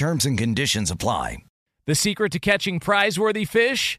Terms and conditions apply. The secret to catching prize-worthy fish?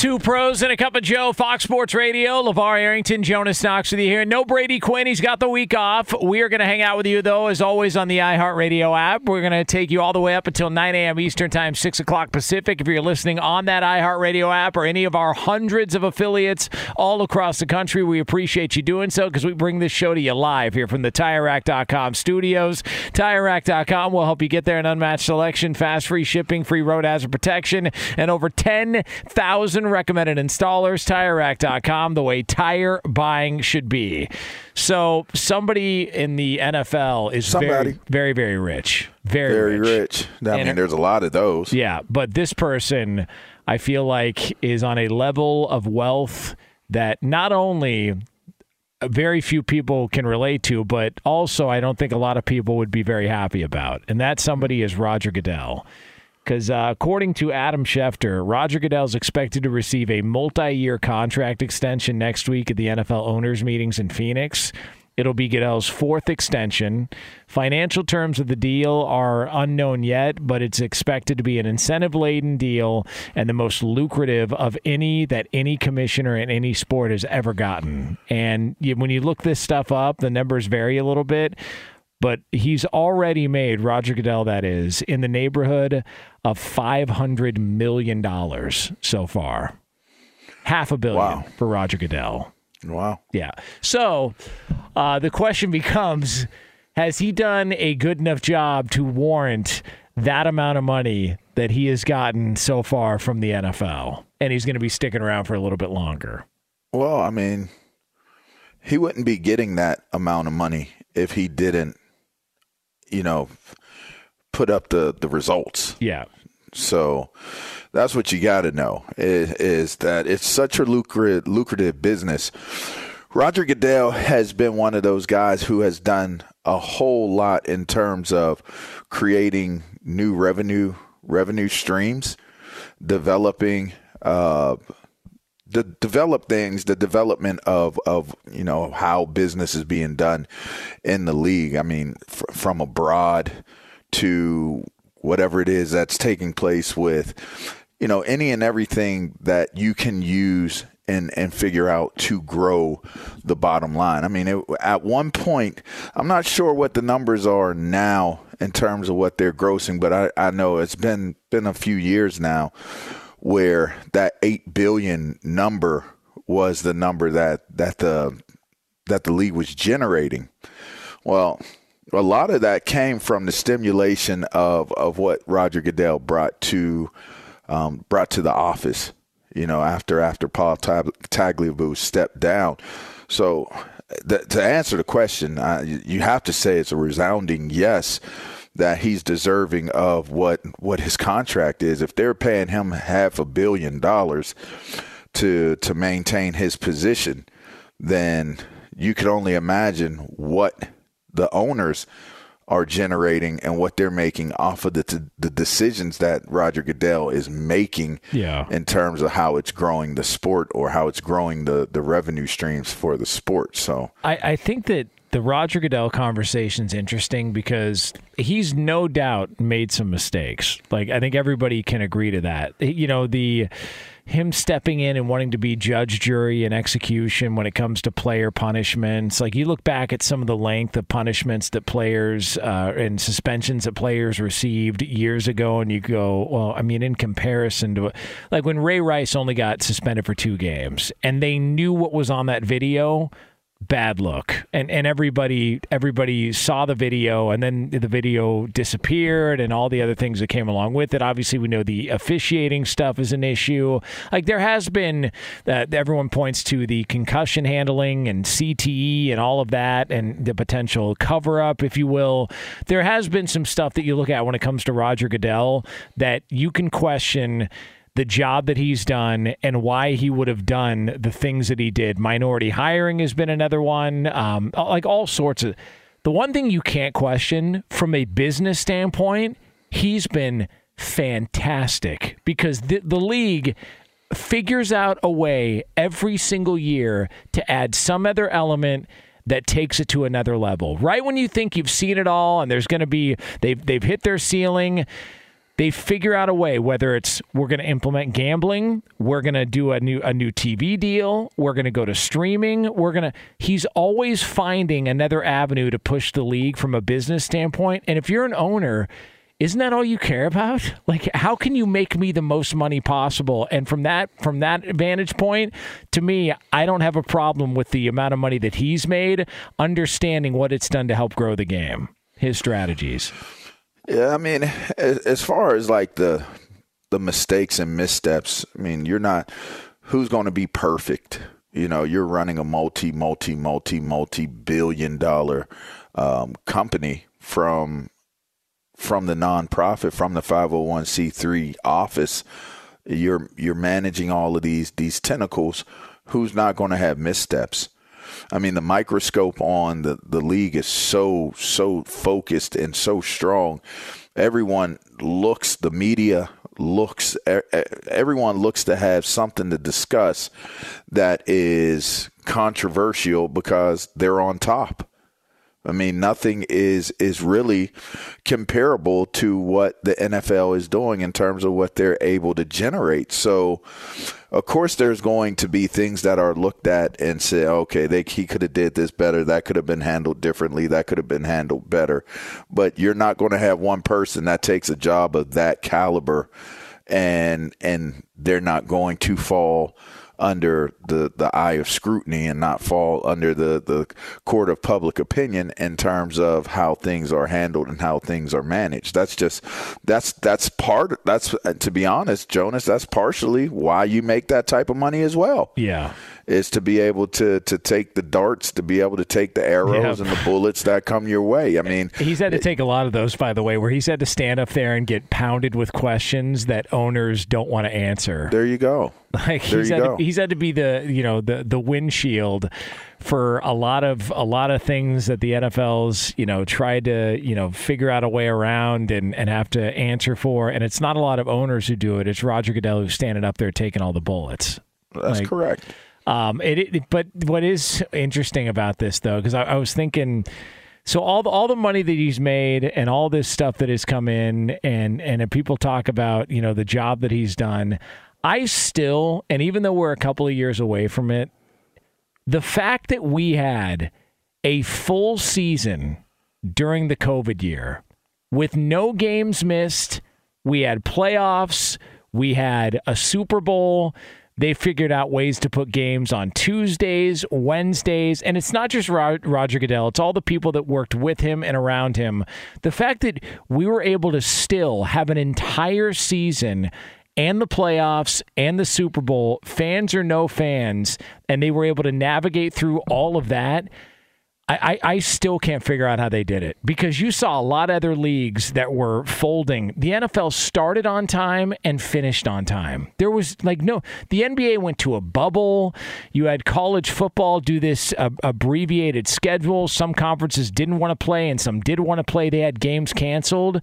Two pros and a cup of Joe, Fox Sports Radio. LaVar Arrington, Jonas Knox with you here. No Brady Quinn. He's got the week off. We are going to hang out with you, though, as always, on the iHeartRadio app. We're going to take you all the way up until 9 a.m. Eastern Time, 6 o'clock Pacific. If you're listening on that iHeartRadio app or any of our hundreds of affiliates all across the country, we appreciate you doing so because we bring this show to you live here from the TireRack.com studios. TireRack.com will help you get there an unmatched selection, fast free shipping, free road hazard protection, and over 10,000 recommended installers. TireRack.com, the way tire buying should be. So somebody in the NFL is Somebody. very, very, very rich. Very, Very rich. rich. I And- mean, there's a lot of those. Yeah, but this person, I feel like, is on a level of wealth that not only very few people can relate to, but also I don't think a lot of people would be very happy about. And that somebody is Roger Goodell. Because uh, according to Adam Schefter, Roger Goodell is expected to receive a multi year contract extension next week at the NFL owners' meetings in Phoenix. It'll be Goodell's fourth extension. Financial terms of the deal are unknown yet, but it's expected to be an incentive laden deal and the most lucrative of any that any commissioner in any sport has ever gotten. And when you look this stuff up, the numbers vary a little bit but he's already made Roger Goodell that is in the neighborhood of 500 million dollars so far. Half a billion Wow. for Roger Goodell. Wow. Yeah. So uh, the question becomes has he done a good enough job to warrant that amount of money that he has gotten so far from the NFL? And he's going to be sticking around for a little bit longer. Well, I mean, he wouldn't be getting that amount of money if he didn't, you know, put up the, the results. Yeah. So that's what you got to know is, is that it's such a lucrative, lucrative business. Roger Goodell has been one of those guys who has done a whole lot in terms of creating new revenue revenue streams, developing uh, the develop things, the development of of you know how business is being done in the league. I mean, fr- from abroad to whatever it is that's taking place with you know any and everything that you can use and and figure out to grow the bottom line. I mean, it, at one point, I'm not sure what the numbers are now in terms of what they're grossing, but I, I know it's been been a few years now where that eight billion number was the number that that the that the league was generating. Well, a lot of that came from the stimulation of of what Roger Goodell brought to um, brought to the office. You know, after after Paul Tagliabue stepped down. So, th- to answer the question, uh, you have to say it's a resounding yes that he's deserving of what what his contract is. If they're paying him half a billion dollars to to maintain his position, then you can only imagine what the owners are generating and what they're making off of the the decisions that Roger Goodell is making Yeah. in terms of how it's growing the sport or how it's growing the the revenue streams for the sport. So I, I think that the Roger Goodell conversation's interesting because he's no doubt made some mistakes. Like I think everybody can agree to that. You know, the him stepping in and wanting to be judge, jury, and execution when it comes to player punishments. Like you look back at some of the length of punishments that players uh, and suspensions that players received years ago, and you go, well, I mean, in comparison to like when Ray Rice only got suspended for two games, and they knew what was on that video bad look. And and everybody everybody saw the video and then the video disappeared and all the other things that came along with it. Obviously we know the officiating stuff is an issue. Like there has been that everyone points to the concussion handling and CTE and all of that and the potential cover up if you will. There has been some stuff that you look at when it comes to Roger Goodell that you can question the job that he's done and why he would have done the things that he did. Minority hiring has been another one, um, like all sorts of. The one thing you can't question from a business standpoint, he's been fantastic because the, the league figures out a way every single year to add some other element that takes it to another level. Right when you think you've seen it all and there's going to be they've they've hit their ceiling, they figure out a way whether it's we're going to implement gambling we're going to do a new a new tv deal we're going to go to streaming we're going to he's always finding another avenue to push the league from a business standpoint. And if you're an owner isn't that all you care about? Like how can you make me the most money possible? And from that from that vantage point to me i don't have a problem with the amount of money that he's made understanding what it's done to help grow the game his strategies Yeah, I mean, as, far as like the the mistakes and missteps, I mean, you're not who's going to be perfect. You know, you're running a multi, multi, multi, multi billion dollar um, company from from the nonprofit, from the 501c3 office. You're you're managing all of these these tentacles. Who's not going to have missteps? I mean, the microscope on the, the league is so, so focused and so strong. Everyone looks, the media looks, everyone looks to have something to discuss that is controversial because they're on top. I mean, nothing is is really comparable to what the NFL is doing in terms of what they're able to generate. So, of course, there's going to be things that are looked at and say, okay, they, he could have did this better. That could have been handled differently. That could have been handled better. But you're not going to have one person that takes a job of that caliber, and and they're not going to fall under the, the eye of scrutiny and not fall under the, the court of public opinion in terms of how things are handled and how things are managed. That's just that's that's part that's to be honest, Jonas, that's partially why you make that type of money as well. yeah Is to be able to to take the darts, to be able to take the arrows Yeah. and the bullets that come your way. I mean, He's had to take a lot of those, by the way, where he's had to stand up there and get pounded with questions that owners don't want to answer. there you go. Like There he's you had go. to, he's had to be the you know the the windshield for a lot of a lot of things that the NFL's you know tried to you know figure out a way around and and have to answer for. And it's not a lot of owners who do it. It's Roger Goodell who's standing up there taking all the bullets. That's Like- correct. Um, it, it but what is interesting about this though, because I, I was thinking, so all the all the money that he's made and all this stuff that has come in, and and people talk about you know the job that he's done, I still, and even though we're a couple of years away from it, the fact that we had a full season during the COVID year with no games missed, we had playoffs, we had a Super Bowl. They figured out ways to put games on Tuesdays, Wednesdays, and it's not just Ro- Roger Goodell, it's all the people that worked with him and around him. The fact that we were able to still have an entire season and the playoffs and the Super Bowl, fans or no fans, and they were able to navigate through all of that. I, I, still can't figure out how they did it because you saw a lot of other leagues that were folding. The NFL started on time and finished on time. There was like no, the NBA went to a bubble. You had college football do this uh, abbreviated schedule. Some conferences didn't want to play and some did want to play. They had games canceled.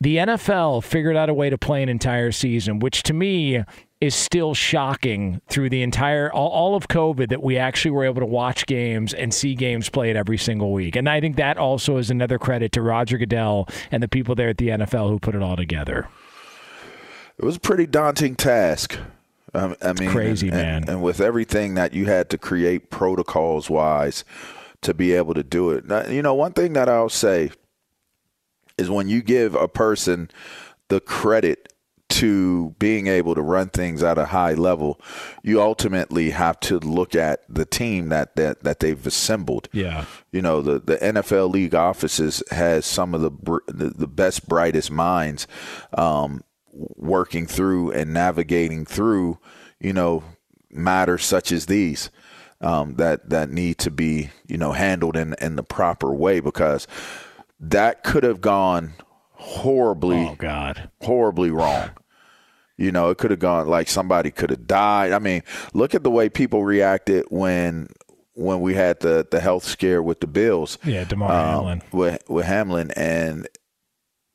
The NFL figured out a way to play an entire season, which to me is still shocking through the entire all, all, of COVID that we actually were able to watch games and see games played every single week. And I think that also is another credit to Roger Goodell and the people there at the NFL who put it all together. It was a pretty daunting task. Um, I mean, crazy and, man. And, and, with everything that you had to create protocols wise to be able to do it. Now, you know, one thing that I'll say is when you give a person the credit to being able to run things at a high level, you ultimately have to look at the team that that, that they've assembled. Yeah, you know the the NFL league offices has some of the the, the best brightest minds um, working through and navigating through you know matters such as these. Um, that that need to be you know handled in in the proper way because that could have gone horribly oh god horribly wrong you know it could have gone like somebody could have died i mean look at the way people reacted when when we had the the health scare with the bills yeah Damar um, Hamlin with with Hamlin and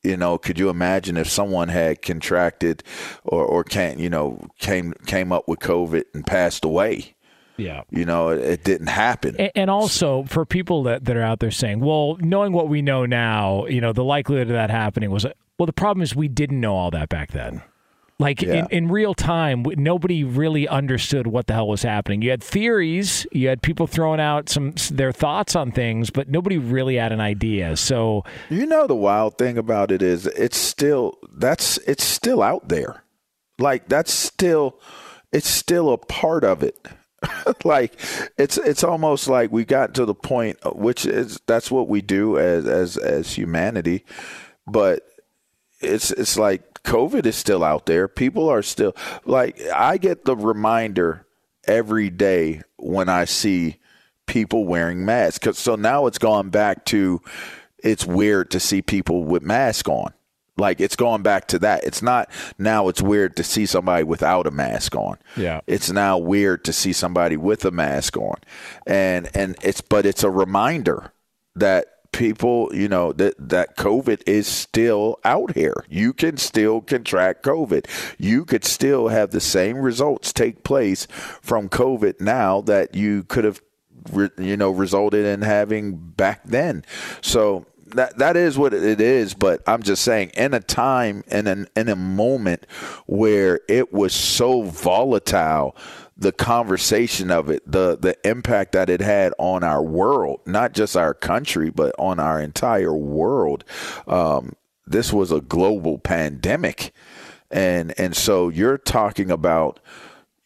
you know could you imagine if someone had contracted or or can you know came came up with covid and passed away yeah. You know, it, it didn't happen. And, and, also for people that, that are out there saying, well, knowing what we know now, you know, the likelihood of that happening was, well, the problem is we didn't know all that back then. Like yeah. in, in real time, nobody really understood what the hell was happening. You had theories, you had people throwing out some their thoughts on things, but nobody really had an idea. So you know, the wild thing about it is, it's still that's it's still out there. Like that's still it's still a part of it. like it's it's almost like we got to the point uh, which is that's what we do as as as humanity but it's it's like covid is still out there people are still like i get the reminder every day when i see people wearing masks so now it's gone back to it's weird to see people with masks on like it's going back to that. It's not now it's weird to see somebody without a mask on. Yeah. It's now weird to see somebody with a mask on. And and it's but it's a reminder that people, you know, that that COVID is still out here. You can still contract COVID. You could still have the same results take place from COVID now that you could have you know resulted in having back then. So that that is what it is. But I'm just saying, in a time in, in a moment where it was so volatile, the conversation of it, the the impact that it had on our world, not just our country, but on our entire world. Um, this was a global pandemic, and and so you're talking about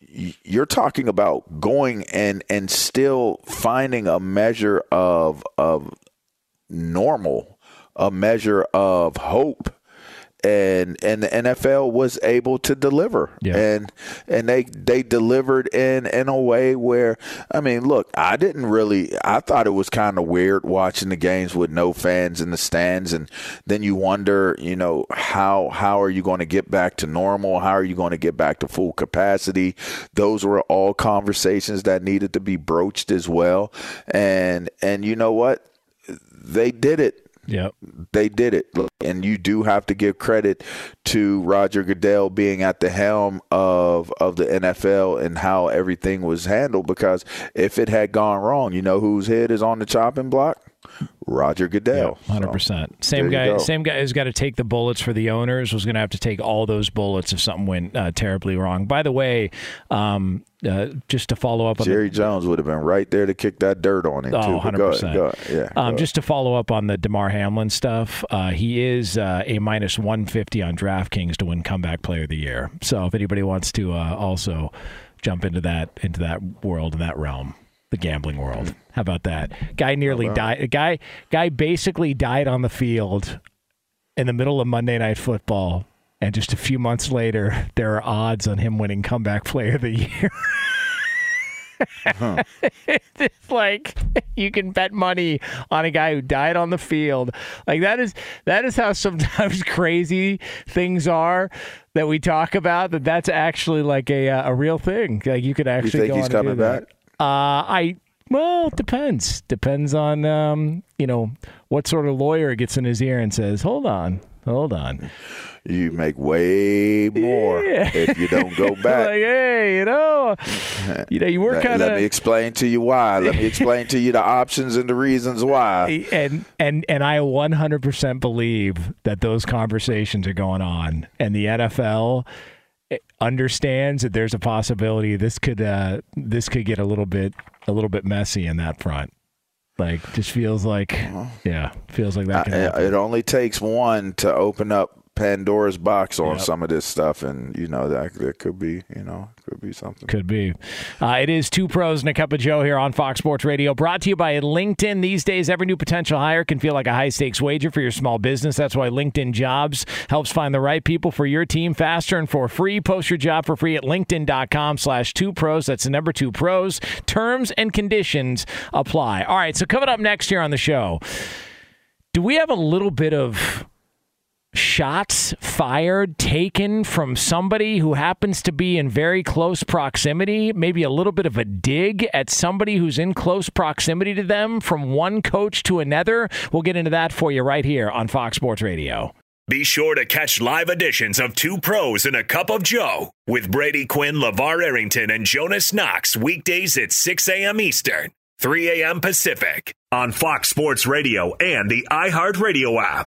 you're talking about going and and still finding a measure of of normal, a measure of hope. And and the NFL was able to deliver, yeah. and and they they delivered in in a way where I mean, look, I didn't really, I thought it was kind of weird watching the games with no fans in the stands, and then you wonder, you know, how how are you going to get back to normal? How are you going to get back to full capacity? Those were all conversations that needed to be broached as well, and and you know what, they did it. Yep. They did it. And you do have to give credit to Roger Goodell being at the helm of of the NFL and how everything was handled because if it had gone wrong, you know whose head is on the chopping block? Roger Goodell. Hundred yeah, percent. So, same guy. Same guy who's got to take the bullets for the owners was going to have to take all those bullets if something went uh, terribly wrong. By the way, um, uh, just to follow up on Jerry Jones would have been right there to kick that dirt on him Oh, too. 100%. ahead, go ahead. Yeah. Um, just to follow up on the Damar Hamlin stuff, uh, he is uh, a minus 150 on DraftKings to win Comeback Player of the Year. So if anybody wants to uh, also jump into that into that world in that realm, the gambling world, how about that? Guy nearly died. Guy guy basically died on the field in the middle of Monday Night Football. And just a few months later, there are odds on him winning Comeback Player of the Year. it's like you can bet money on a guy who died on the field. Like that is that is how sometimes crazy things are that we talk about. That that's actually like a uh, a real thing. Like you could you actually think go he's coming back? Uh, I well, it depends. Depends on um, you know what sort of lawyer gets in his ear and says, "Hold on, hold on." You make way more Yeah. if you don't go like, back. hey, you know, you know, you were Let, kind let me explain to you why. Let me explain to you the options and the reasons why. and and and I 100% believe that those conversations are going on, and the NFL understands that there's a possibility this could uh, this could get a little bit a little bit messy in that front. Like, just feels like, uh-huh. yeah, feels like that. Can I- it only takes one to open up Pandora's box on Yep. some of this stuff, and you know that there could be, you know, could be something. Could be. Uh, it is two pros and a cup of Joe here on Fox Sports Radio, brought to you by LinkedIn. These days, every new potential hire can feel like a high stakes wager for your small business. That's why LinkedIn Jobs helps find the right people for your team faster and for free. Post your job for free at LinkedIn.com slash two pros. That's the number two pros. Terms and conditions apply. All right, so coming up next here on the show, do we have a little bit of shots fired taken from somebody who happens to be in very close proximity, maybe a little bit of a dig at somebody who's in close proximity to them from one coach to another. We'll get into that for you right here on Fox Sports Radio. Be sure to catch live editions of Two Pros and a Cup of Joe with Brady Quinn, LaVar Arrington, and Jonas Knox weekdays at 6 a.m. Eastern, 3 a.m. Pacific on Fox Sports Radio and the iHeartRadio app.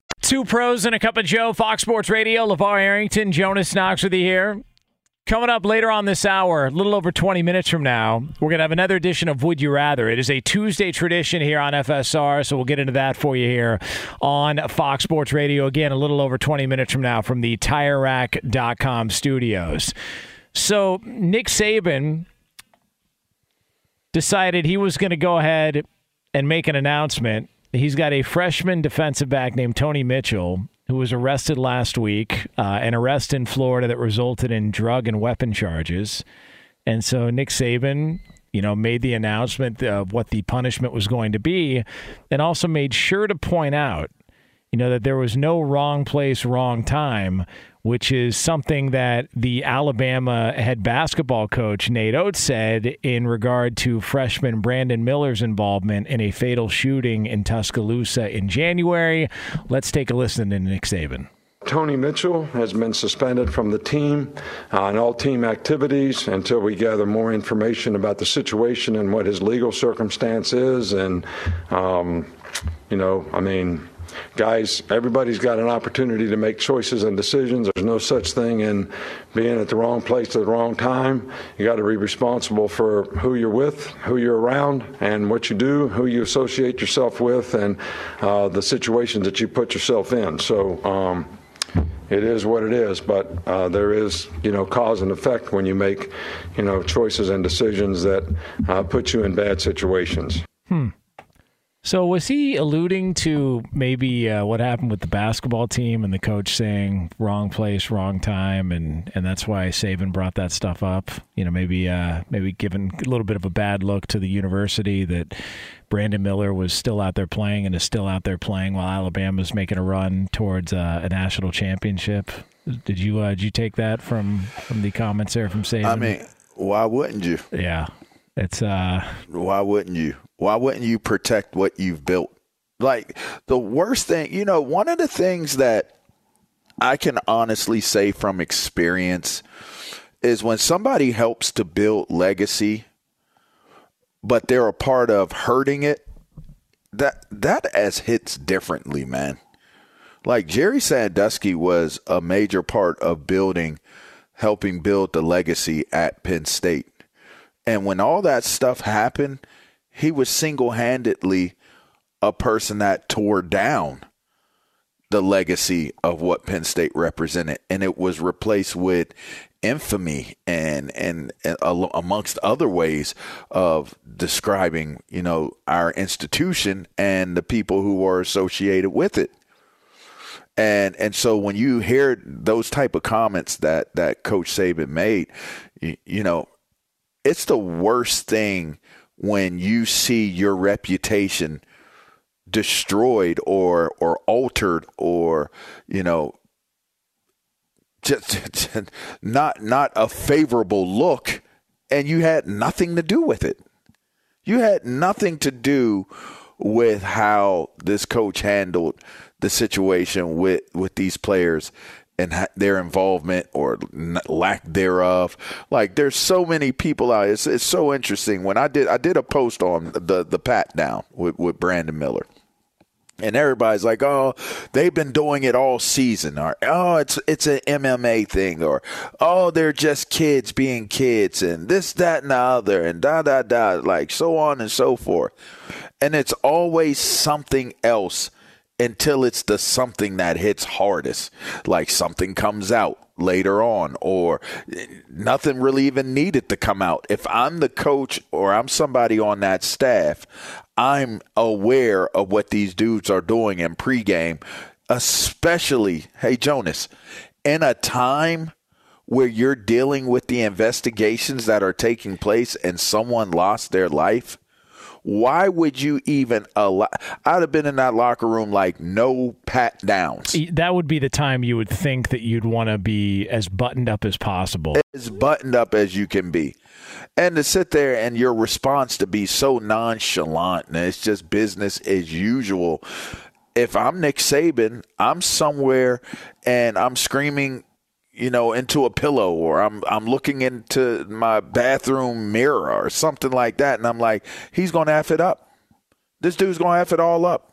Two pros and a cup of Joe, Fox Sports Radio. LaVar Arrington, Jonas Knox with you here. Coming up later on this hour, a little over 20 minutes from now, we're going to have another edition of Would You Rather. It is a Tuesday tradition here on FSR, so we'll get into that for you here on Fox Sports Radio. Again, a little over 20 minutes from now from the TireRack.com studios. So, Nick Saban decided he was going to go ahead and make an announcement He's got a freshman defensive back named Tony Mitchell who was arrested last week, uh, an arrest in Florida that resulted in drug and weapon charges. And so Nick Saban, you know, made the announcement of what the punishment was going to be and also made sure to point out, you know, that there was no wrong place, wrong time which is something that the Alabama head basketball coach Nate Oats said in regard to freshman Brandon Miller's involvement in a fatal shooting in Tuscaloosa in January. Let's take a listen to Nick Saban. Tony Mitchell has been suspended from the team uh, and all team activities until we gather more information about the situation and what his legal circumstance is. And, um, you know, I mean, guys, everybody's got an opportunity to make choices and decisions. There's no such thing in being at the wrong place at the wrong time. You got to be responsible for who you're with, who you're around, and what you do, who you associate yourself with, and uh, the situations that you put yourself in. So. Um, it is what it is, but uh, there is, you know, cause and effect when you make, you know, choices and decisions that uh, put you in bad situations. Hmm. So was he alluding to maybe uh, what happened with the basketball team and the coach saying wrong place, wrong time, and, and that's why Saban brought that stuff up? You know, maybe uh, maybe giving a little bit of a bad look to the university that Brandon Miller was still out there playing and is still out there playing while Alabama's making a run towards uh, a national championship. Did you uh, did you take that from from the comments there from Saban? I mean, why wouldn't you? Yeah, it's uh. Why wouldn't you? Why wouldn't you protect what you've built? Like the worst thing, you know, one of the things that I can honestly say from experience is when somebody helps to build legacy, but they're a part of hurting it, that that as hits differently, man. Like Jerry Sandusky was a major part of building, helping build the legacy at Penn State. And when all that stuff happened, he was single handedly a person that tore down the legacy of what Penn State represented, and it was replaced with infamy and, and and, amongst other ways of describing, you know, our institution and the people who are associated with it. And and so when you hear those type of comments that that Coach Saban made, you, you know, it's the worst thing when you see your reputation destroyed or or altered or you know just not not a favorable look and you had nothing to do with it. You had nothing to do with how this coach handled the situation with with these players and their involvement or lack thereof. Like there's so many people out. It's, it's so interesting. When I did I did a post on the the pat down with, with Brandon Miller. And everybody's like, "Oh, they've been doing it all season," or "Oh, it's it's an MMA thing," or "Oh, they're just kids being kids," and this, that, and the other, and da da da, like so on and so forth. And it's always something else until it's the something that hits hardest. Like something comes out, later on, or nothing really even needed to come out. If I'm the coach or I'm somebody on that staff, I'm aware of what these dudes are doing in pregame, especially, hey, Jonas, in a time where you're dealing with the investigations that are taking place and someone lost their life why would you even allow? I'd have been in that locker room like no pat downs. That would be the time you would think that you'd want to be as buttoned up as possible. As buttoned up as you can be. And to sit there and your response to be so nonchalant and it's just business as usual. If I'm Nick Saban, I'm somewhere and I'm screaming you know, into a pillow or I'm I'm looking into my bathroom mirror or something like that and I'm like, he's gonna F it up. This dude's gonna F it all up.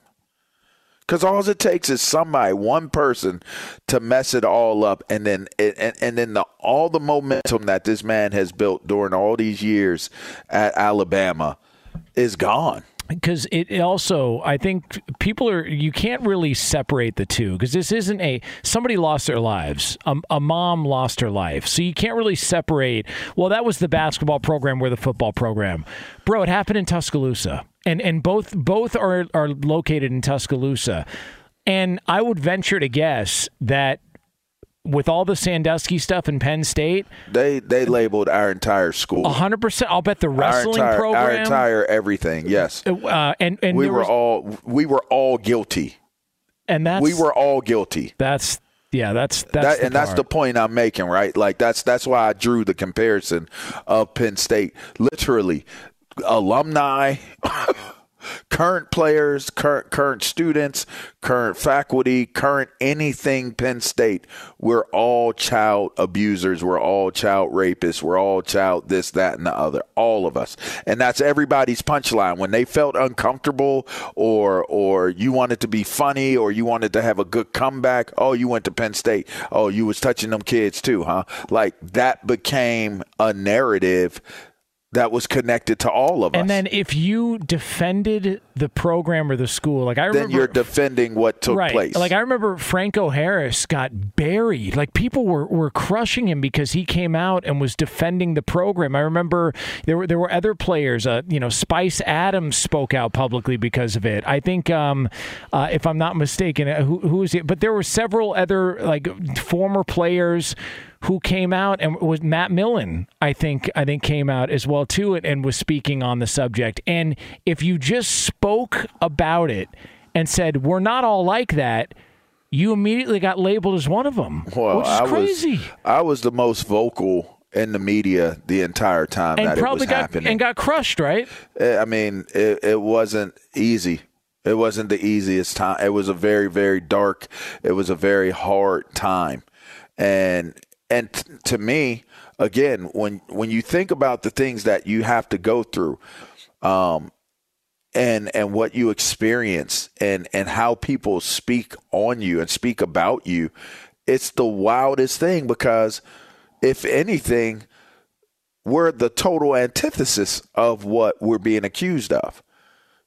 Cause all it takes is somebody, one person, to mess it all up, and then and, and then the all the momentum that this man has built during all these years at Alabama is gone because it also i think people are you can't really separate the two because this isn't a somebody lost their lives. A, a, mom lost her life. So you can't really separate well that was the basketball program where the football program. Bro it happened in tuscaloosa. And and both both are are located in tuscaloosa. And i would venture to guess that with all the Sandusky stuff in Penn State, they they labeled our entire school. hundred percent. I'll bet the wrestling our entire, program, our entire everything. Yes, uh, uh and and we were was, all we were all guilty, and that's we were all guilty. That's yeah, that's that's that, and that's the point I'm making, right? Like that's that's why I drew the comparison of Penn State. Literally, alumni. current players, current current students, current faculty, current anything Penn State, we're all child abusers, we're all child rapists, we're all child this, that, and the other. All of us. And that's everybody's punchline. When they felt uncomfortable or or you wanted to be funny or you wanted to have a good comeback, oh, you went to Penn State. Oh, you was touching them kids too, huh? Like that became a narrative that was connected to all of us. And then if you defended the program or the school, like I remember, then you're defending what took right. place. Like I remember Franco Harris got buried. Like people were, were crushing him because he came out and was defending the program. I remember there were there were other players. Uh, you know, Spice Adams spoke out publicly because of it. I think, um, uh, if I'm not mistaken, uh, who who is it? But there were several other like former players who came out and was Matt Millen, I think I think came out as well too and was speaking on the subject. And if you just spoke about it and said we're not all like that, you immediately got labeled as one of them, well, which is I crazy. Was, I was the most vocal in the media the entire time and that probably it was got, happening, and got crushed. Right? Eh, I mean, it, it wasn't easy. It wasn't the easiest time. It was a very, very dark. It was a very hard time, and and t- to me, again, when when you think about the things that you have to go through, um, and and what you experience, and and how people speak on you and speak about you, it's the wildest thing because, if anything, we're the total antithesis of what we're being accused of.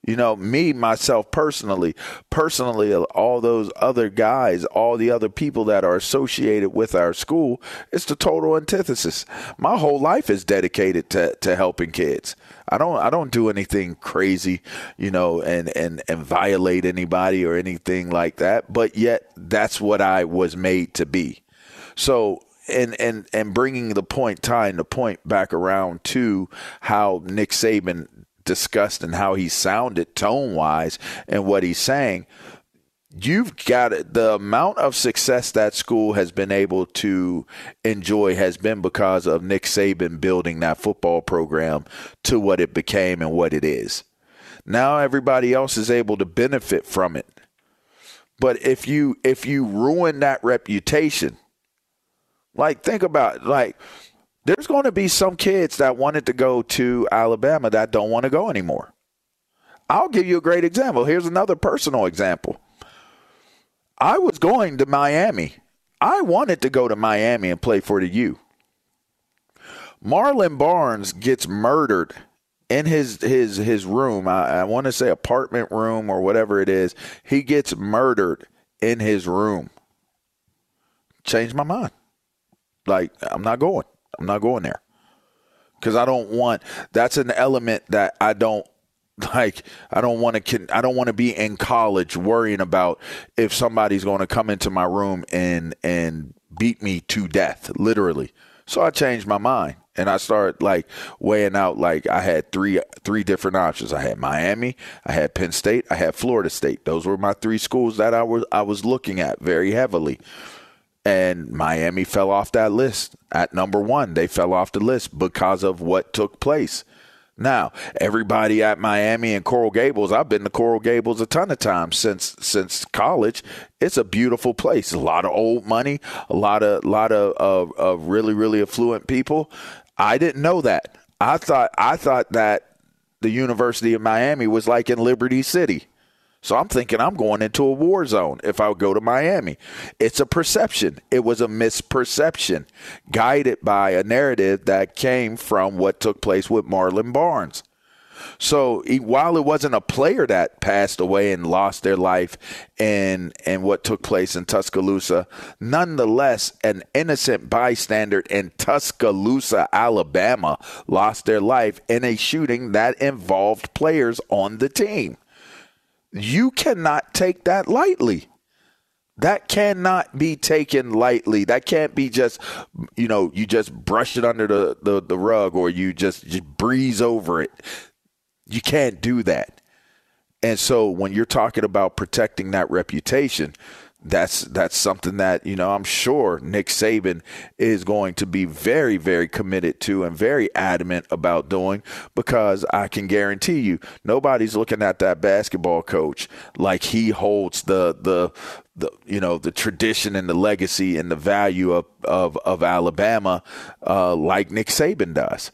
You know, me, myself personally, personally, uh, all those other guys, all the other people that are associated with our school, it's the total antithesis. My whole life is dedicated to, to helping kids. I don't I don't do anything crazy, you know, and, and, and violate anybody or anything like that. But yet that's what I was made to be. So and and and bringing the point, tying the point back around to how Nick Saban discussed and how he sounded tone wise and what he's saying, you've got it. The amount of success that school has been able to enjoy has been because of Nick Saban building that football program to what it became and what it is. Now everybody else is able to benefit from it. But if you if you ruin that reputation, like think about like there's going to be some kids that wanted to go to Alabama that don't want to go anymore. I'll give you a great example. Here's another personal example. I was going to Miami. I wanted to go to Miami and play for the U. Marlin Barnes gets murdered in his his his room. I, I want to say apartment room or whatever it is. He gets murdered in his room. Changed my mind. Like I'm not going. I'm not going there because I don't want. That's an element that I don't like. I don't want to. I don't want to be in college worrying about if somebody's going to come into my room and and beat me to death, literally. So I changed my mind and I started like weighing out like I had three three different options. I had Miami, I had Penn State, I had Florida State. Those were my three schools that I was I was looking at very heavily. And Miami fell off that list at number 1. They fell off the list because of what took place. Now, everybody at Miami and Coral Gables, I've been to Coral Gables a ton of times since since college. It's a beautiful place. A lot of old money, a lot of lot of, of, of really really affluent people. I didn't know that. I thought I thought that the University of Miami was like in Liberty City. So I'm thinking I'm going into a war zone if I go to Miami. It's a perception. It was a misperception guided by a narrative that came from what took place with Marlin Barnes. So while it wasn't a player that passed away and lost their life in in what took place in Tuscaloosa, nonetheless, an innocent bystander in Tuscaloosa, Alabama, lost their life in a shooting that involved players on the team. You cannot take that lightly. That cannot be taken lightly. That can't be just, you know, you just brush it under the, the, the rug or you just, just breeze over it. You can't do that. And so when you're talking about protecting that reputation, that's that's something that you know I'm sure Nick Saban is going to be very very committed to and very adamant about doing because I can guarantee you nobody's looking at that basketball coach like he holds the the the you know the tradition and the legacy and the value of of, of Alabama uh, like Nick Saban does.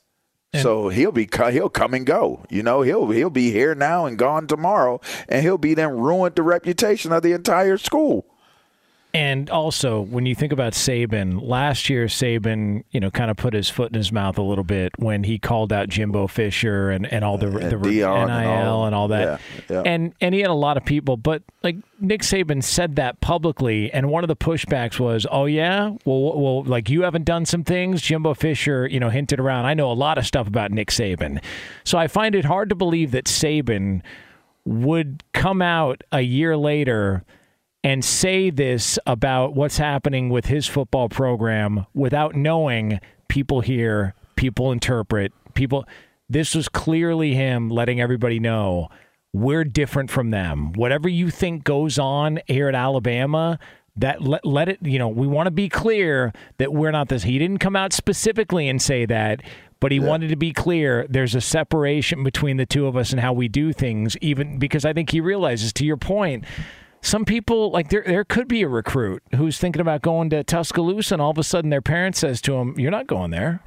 And so he'll be he'll come and go. You know, he'll he'll be here now and gone tomorrow, and he'll be then ruined the reputation of the entire school. And also, when you think about Saban, last year Saban, you know, kind of put his foot in his mouth a little bit when he called out Jimbo Fisher and, and all the, and the NIL and all, and all that. Yeah, yeah. And and he had a lot of people, but like Nick Saban said that publicly, and one of the pushbacks was, "Oh yeah, well, well, like you haven't done some things." Jimbo Fisher, you know, hinted around. I know a lot of stuff about Nick Saban, so I find it hard to believe that Saban would come out a year later and say this about what's happening with his football program without knowing people hear, people interpret, people. This was clearly him letting everybody know we're different from them. Whatever you think goes on here at Alabama, that let, let it, you know, we want to be clear that we're not this. He didn't come out specifically and say that, but he yeah. wanted to be clear there's a separation between the two of us and how we do things, even because I think he realizes, to your point, some people like there there could be a recruit who's thinking about going to Tuscaloosa and all of a sudden their parent says to him, "You're not going there."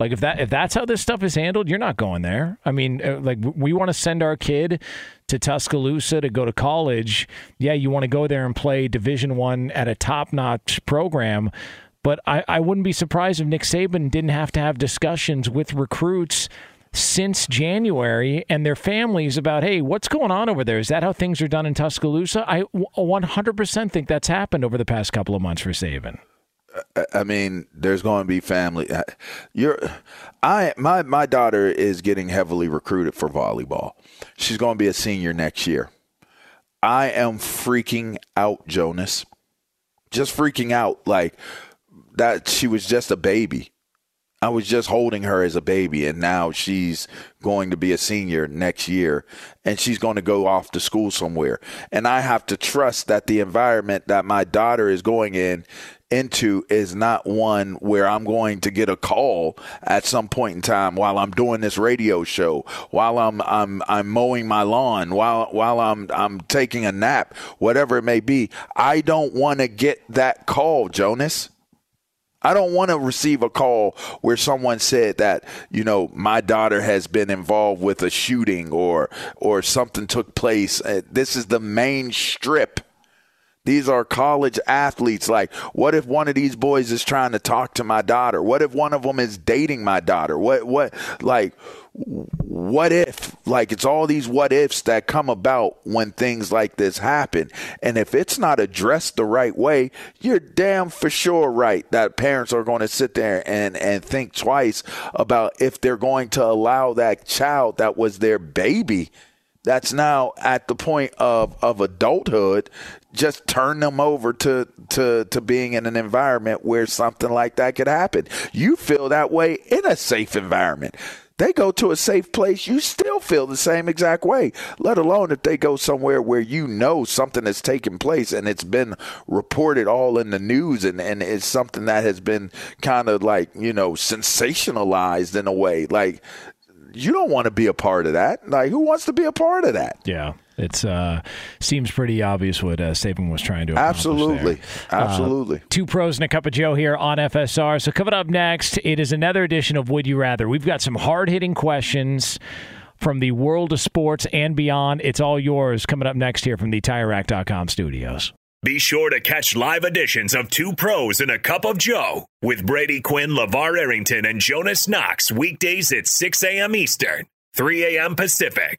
Like if that if that's how this stuff is handled, you're not going there. I mean, uh, like we want to send our kid to Tuscaloosa to go to college. Yeah, you want to go there and play Division One at a top notch program. But I, I wouldn't be surprised if Nick Saban didn't have to have discussions with recruits since January and their families about, hey, what's going on over there? Is that how things are done in Tuscaloosa? I 100% think that's happened over the past couple of months for Saban. I mean, there's going to be family. You're, I, my, my daughter is getting heavily recruited for volleyball. She's going to be a senior next year. I am freaking out, Jonas. Just freaking out. Like that, she was just a baby. I was just holding her as a baby, and now she's going to be a senior next year, and she's going to go off to school somewhere. And I have to trust that the environment that my daughter is going in into is not one where I'm going to get a call at some point in time while I'm doing this radio show, while I'm I'm I'm mowing my lawn, while while I'm I'm taking a nap, whatever it may be. I don't want to get that call, Jonas. I don't want to receive a call where someone said that, you know, my daughter has been involved with a shooting or or something took place. Uh, this is the main strip. These are college athletes. Like, what if one of these boys is trying to talk to my daughter? What if one of them is dating my daughter? What, what, like, what if like it's all these what ifs that come about when things like this happen. And if it's not addressed the right way you're damn for sure right that parents are going to sit there and and think twice about if they're going to allow that child that was their baby that's now at the point of, of adulthood just turn them over to, to to being in an environment where something like that could happen. You feel that way in a safe environment they go to a safe place, you still feel the same exact way, let alone if they go somewhere where you know something has taken place and it's been reported all in the news and, and it's something that has been kind of like, you know, sensationalized in a way. Like, you don't want to be a part of that. Like, who wants to be a part of that? Yeah. It's uh, seems pretty obvious what uh, Saban was trying to absolutely, there. absolutely. Uh, two pros and a cup of Joe here on FSR. So coming up next, it is another edition of Would You Rather. We've got some hard hitting questions from the world of sports and beyond. It's all yours. Coming up next here from the TireRack.com studios. Be sure to catch live editions of Two Pros and a Cup of Joe with Brady Quinn, LaVar Arrington, and Jonas Knox weekdays at 6 a.m. Eastern, 3 a.m. Pacific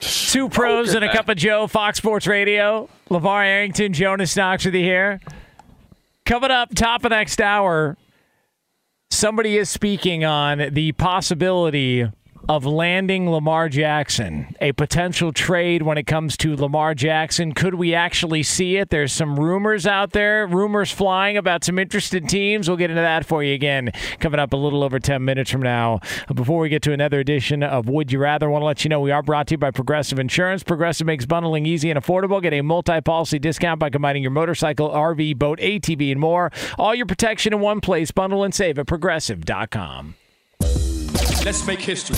Two pros and a cup of Joe, Fox Sports Radio. LaVar Arrington, Jonas Knox with you here. Coming up, top of next hour, somebody is speaking on the possibility of landing Lamar Jackson, a potential trade when it comes to Lamar Jackson. Could we actually see it? There's some rumors out there, rumors flying about some interested teams. We'll get into that for you again coming up a little over 10 minutes from now. Before we get to another edition of Would You Rather, I want to let you know we are brought to you by Progressive Insurance. Progressive makes bundling easy and affordable. Get a multi policy discount by combining your motorcycle, RV, boat, ATV, and more. All your protection in one place. Bundle and save at progressive.com. Let's make history.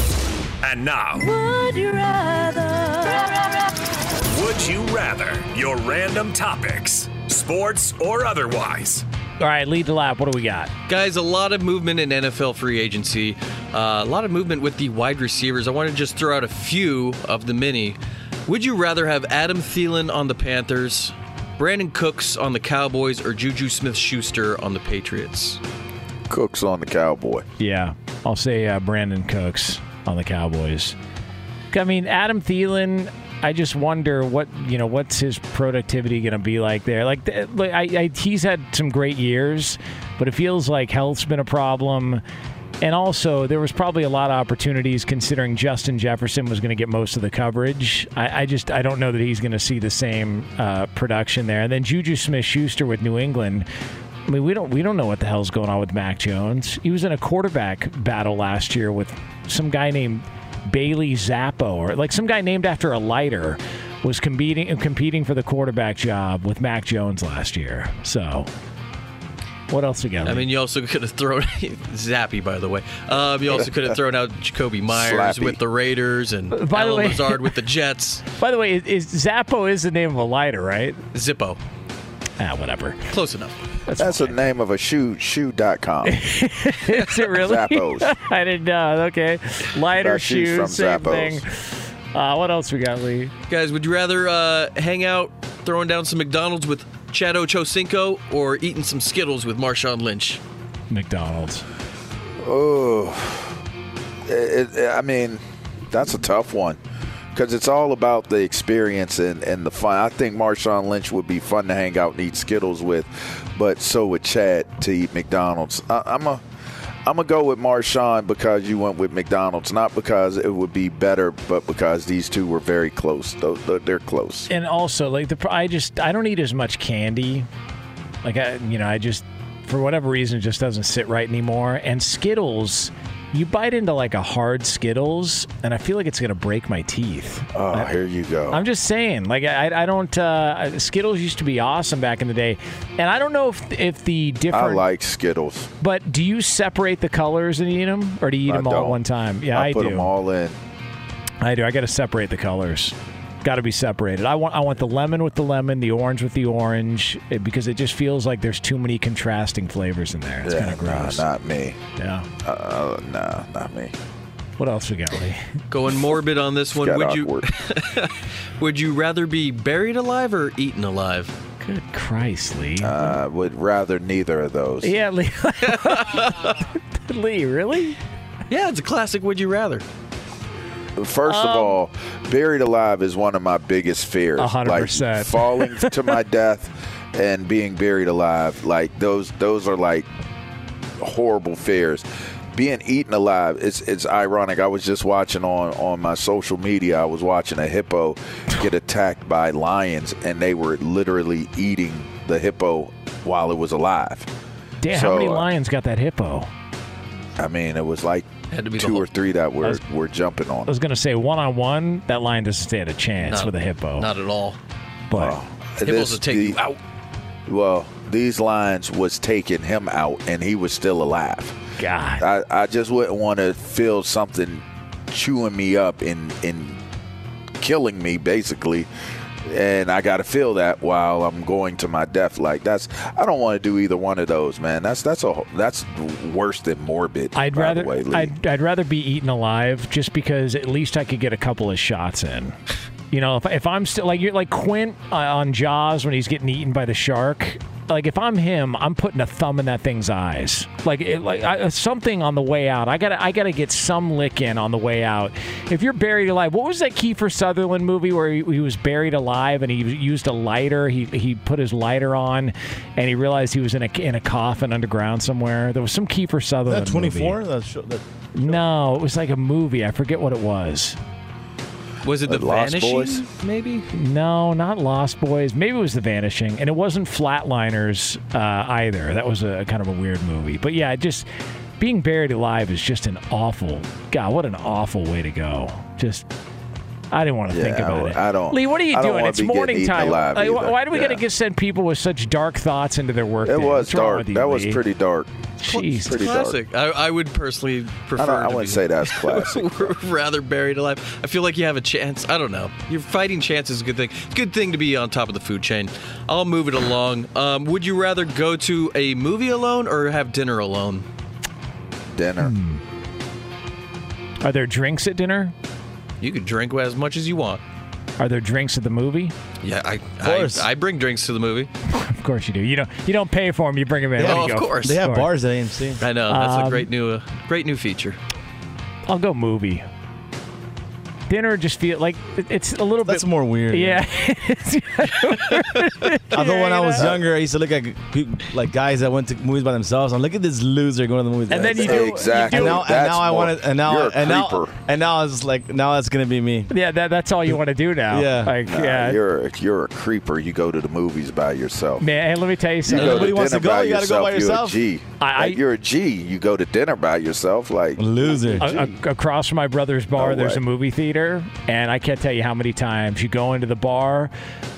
And now, Would you rather? Would You Rather? Your random topics, sports or otherwise. All right, lead the lap. What do we got? Guys, a lot of movement in NFL free agency. Uh, a lot of movement with the wide receivers. I want to just throw out a few of the many. Would you rather have Adam Thielen on the Panthers, Brandin Cooks on the Cowboys, or Juju Smith Schuster on the Patriots? Cooks on the Cowboy. Yeah, I'll say uh, Brandin Cooks on the Cowboys. I mean, Adam Thielen. I just wonder what you know. What's his productivity going to be like there? Like, like I, I, he's had some great years, but it feels like health's been a problem. And also, there was probably a lot of opportunities considering Justin Jefferson was going to get most of the coverage. I, I just I don't know that he's going to see the same uh, production there. And then Juju Smith-Schuster with New England. I mean, we don't we don't know what the hell's going on with Mac Jones. He was in a quarterback battle last year with some guy named Bailey Zappo, or like some guy named after a lighter, was competing competing for the quarterback job with Mac Jones last year. So, what else we got? I mean, you also could have thrown Zappy, by the way. Um, you also could have thrown out Jakobi Meyers Slappy. with the Raiders and By the way- Lazard with the Jets. By the way, is, is Zappo is the name of a lighter, right? Zippo. Ah, whatever. Close enough. That's the name of a shoe shoe.com. Is it really? Zappos. I didn't know. Okay, lighter That shoe's shoes, from same Zappos. thing. Uh, what else we got, Lee? Guys, would you rather uh, hang out throwing down some McDonald's with Chad Ochocinco or eating some Skittles with Marshawn Lynch? McDonald's. Oh, it, it, I mean, that's a tough one because it's all about the experience and, and the fun. I think Marshawn Lynch would be fun to hang out and eat Skittles with, but so would Chad to eat McDonald's. I, I'm a. I'm gonna go with Marshawn because you went with McDonald's, not because it would be better, but because these two were very close. They're close. And also, like the I just I don't eat as much candy. Like I, you know, I just for whatever reason it just doesn't sit right anymore. And Skittles, you bite into like a hard Skittles, and I feel like it's gonna break my teeth. Oh, here you go. I'm just saying, like I, I don't. Uh, Skittles used to be awesome back in the day, and I don't know if if the different. I like Skittles. But do you separate the colors and eat them, or do you eat I them all at one time? Yeah, I, I put do. them all in. I do. I got to separate the colors. Got to be separated. I want I want the lemon with the lemon, the orange with the orange, eh, because it just feels like there's too many contrasting flavors in there. It's Yeah, kind of nah, gross. not me. Yeah. Uh, nah, not me. What else we got, Lee? Going morbid on this one, got would you would you rather be buried alive or eaten alive? Good Christ, Lee. I would rather neither of those. yeah, Lee. Lee, really? Yeah, it's a classic. Would you rather? First Um, of all, buried alive is one of my biggest fears. A hundred like percent. falling to my death and being buried alive. Like those, those are like horrible fears. Being eaten alive, it's it's ironic. I was just watching on on my social media. I was watching a hippo get attacked by lions, and they were literally eating the hippo while it was alive. Damn, So, how many uh, lions got that hippo? I mean, it was like Had to be two whole- or three that were was- were jumping on. I was gonna say one on one. That line doesn't stand a chance Not- with a hippo. Not at all. but Wow. Hippos This- will take the- you out. Well, these lines was taking him out, and he was still alive. God, I, I just wouldn't want to feel something chewing me up and and killing me, basically, and I got to feel that while I'm going to my death. Like that's I don't want to do either one of those, man. That's that's a that's worse than morbid. I'd rather the way. I'd, I'd rather be eaten alive just because at least I could get a couple of shots in. You know, if, if I'm still like you're like Quint uh, on Jaws when he's getting eaten by the shark. Like if I'm him, I'm putting a thumb in that thing's eyes. Like it, like I, something on the way out. I gotta I gotta get some lick in on the way out. If you're buried alive, what was that Kiefer Sutherland movie where he, he was buried alive and he used a lighter? He he put his lighter on, and he realized he was in a in a coffin underground somewhere. There was some Kiefer Sutherland. that 24? That show, that, No, it was like a movie. I forget what it was. Was it the Lost Vanishing? Boys? Maybe. No, not Lost Boys. Maybe it was The Vanishing, and it wasn't Flatliners uh, either. That was a kind of a weird movie. But yeah, just being buried alive is just an awful. God, what an awful way to go. Just. I didn't want to Yeah, think about I- it. I don't- Lee, what are you I doing? It's morning time. Like, why do we got to get send people with such dark thoughts into their work? it day? was What's dark. you, that was pretty dark. Jeez. Pretty dark. Classic. I, I would personally prefer. I, don't, I to wouldn't be- say that's classic. rather buried alive. I feel like you have a chance. I don't know. Your fighting chance is a good thing. Good thing to be on top of the food chain. I'll move it along. Um, would you rather go to a movie alone or have dinner alone? Dinner. Hmm. Are there drinks at dinner? You can drink as much as you want. Are there drinks at the movie? Yeah, I, course. I, I bring drinks to the movie. Of course you do. You don't. You don't pay for them. You bring them in. Yeah, oh, of go. course. they have bars at AMC. I know that's a Um, great new, uh, great new feature. I'll go movie. Dinner just feel like it's a little That's bit That's more weird. Yeah. Although when I was Yeah. younger, I used to look at pe- like guys that went to movies by themselves. I'm look at this loser going to the movies. by And then you do- exactly. and now, and That's now I want to, and now, you're a and now, creeper. and now I was like, now that's gonna be me. yeah, that, that's all you want to do now. Yeah. Like, Nah, yeah. you're a, you're a creeper. You go to the movies by yourself. Man, hey, let me tell you You something. go Nobody wants to go, you gotta go by yourself. You're a G. I- like you're a G. You go to dinner by yourself. Like Loser. A- a- across from my brother's bar, No there's way. a movie theater, and I can't tell you how many times you go into the bar,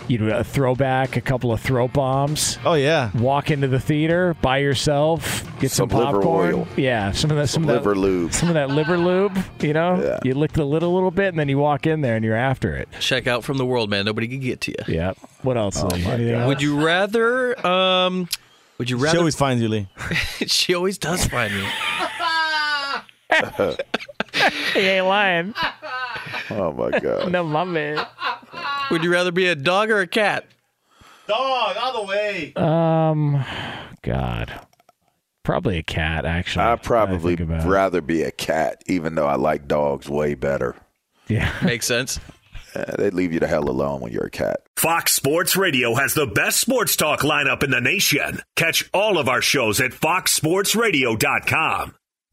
you do a throwback, a couple of throw bombs, Oh yeah. walk into the theater by yourself, get some, Some liver popcorn. oil. Yeah, some of that, some, some of liver that, lube. some of that liver lube. You know, Yeah. you lick the lid a little bit, and then you walk in there, and you're after it. Check out from the world, man. Nobody can get to you. Yeah. What else? Oh, Lee? Anything else? Would you rather? Um, would you rather? She always finds you, Lee. she always does find me. He ain't lying. Oh my god. No, my man. Would you rather be a dog or a cat? Dog, all the way. Um, God, probably a cat. Actually, I'd probably I think it. rather be a cat, even though I like dogs way better. Yeah. Makes sense. Uh, they leave you the hell alone when you're a cat. Fox Sports Radio has the best sports talk lineup in the nation. Catch all of our shows at foxsportsradio.com.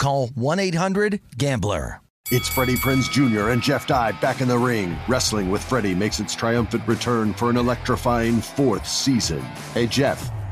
call 1-800-GAMBLER. It's Freddie Prinze Jr. and Jeff Dye back in the ring. Wrestling with Freddie makes its triumphant return for an electrifying fourth season. Hey, Jeff,